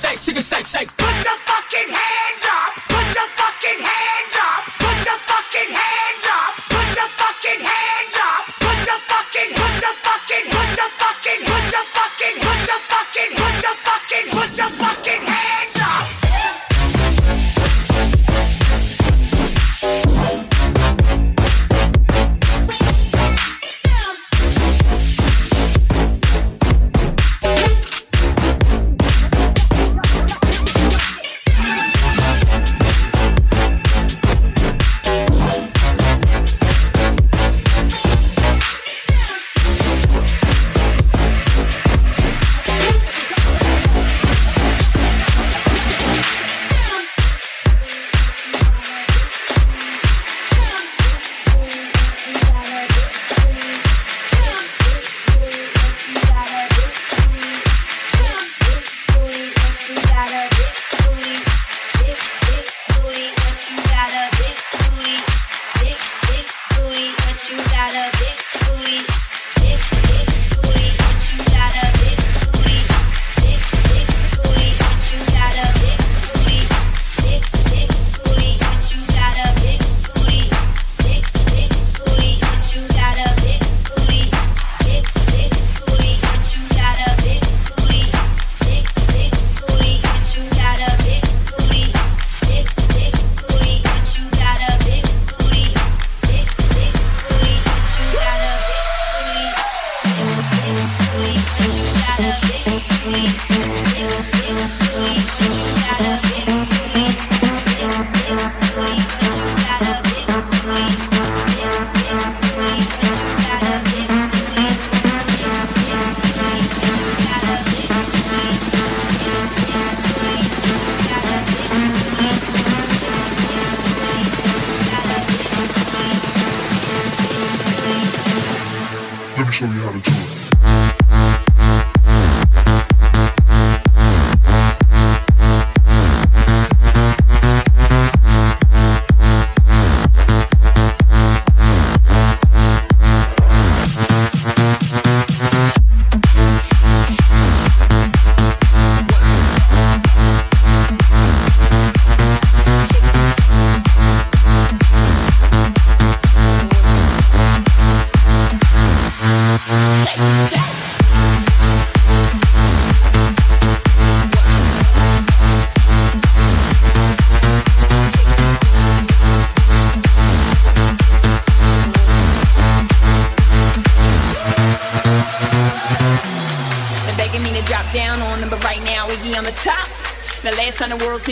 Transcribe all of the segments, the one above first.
Show you shake, shake. do it.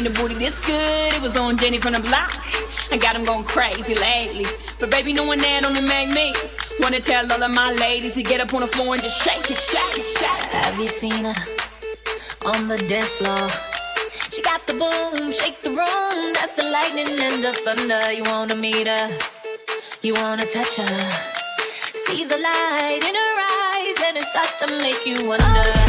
The seen a booty this good, it was on Jenny from the block. I got them going crazy lately, but baby, no one there don't make me. Wanna tell all of my ladies to get up on the floor and just shake it, shake it, shake it. Have you seen her on the dance floor? She got the boom, shake the room. That's the lightning and the thunder. You wanna meet her, you wanna touch her. See the light in her eyes, and it starts to make you wonder. Oh,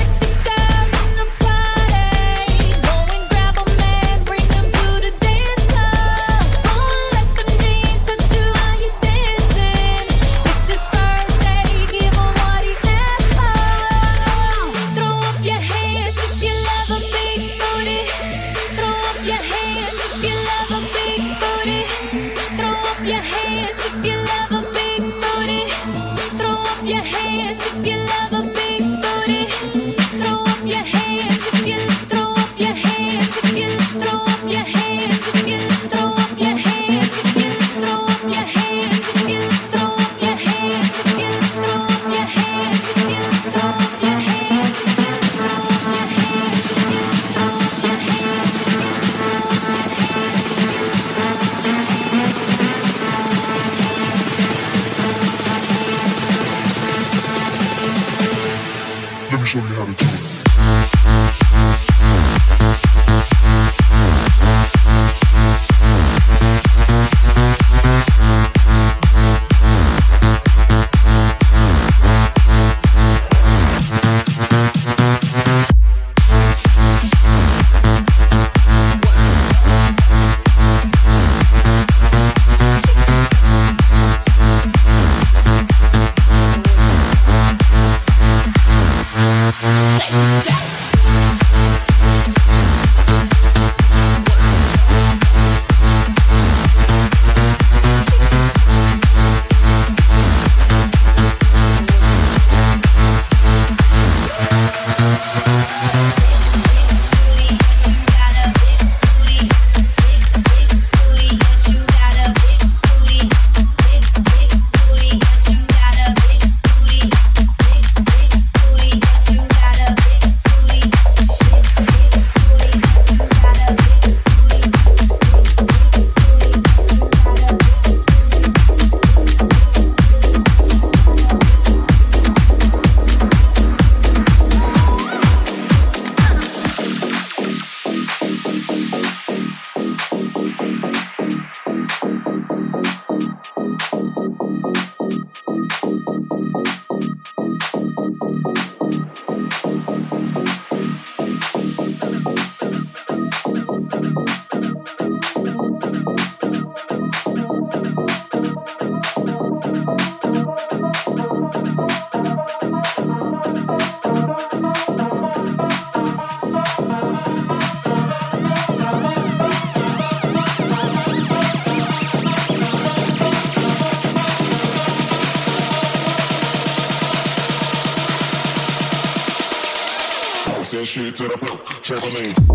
Trampoline.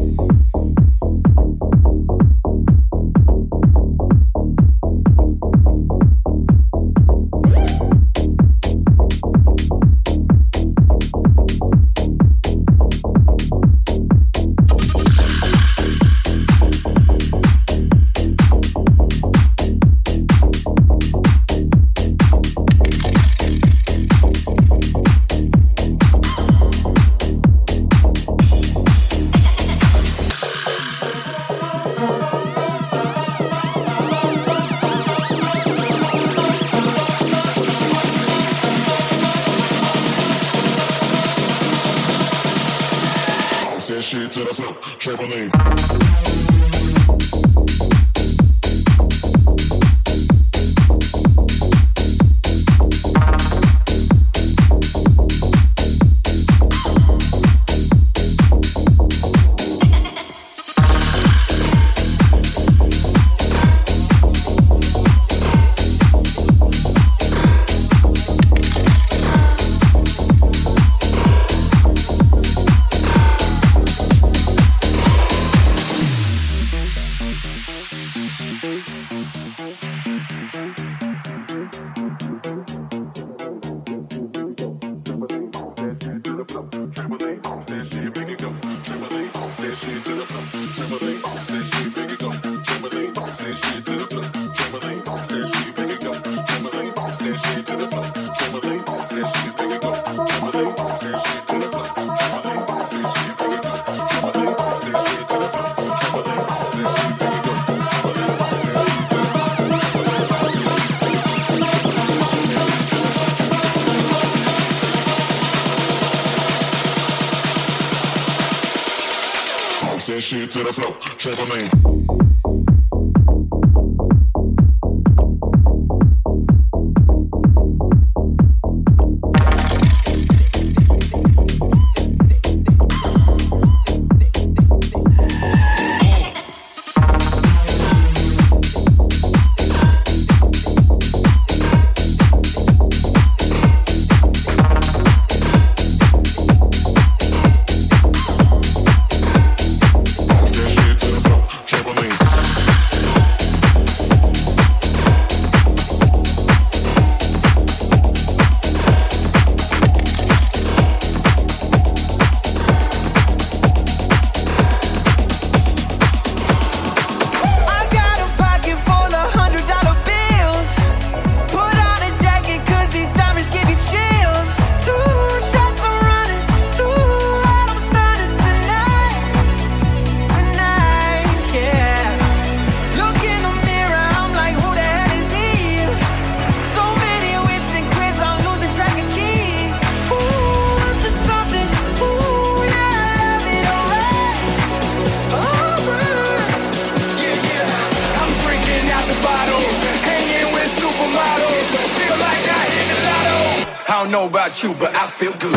feel good.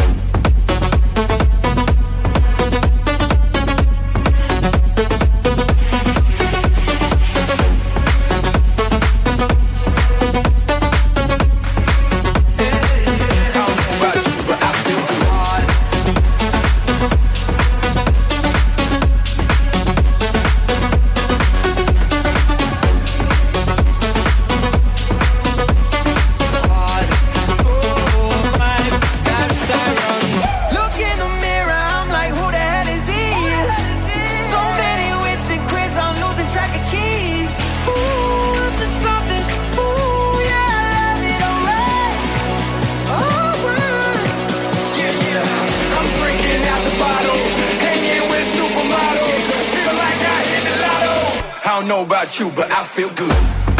I don't know about you, but I feel good.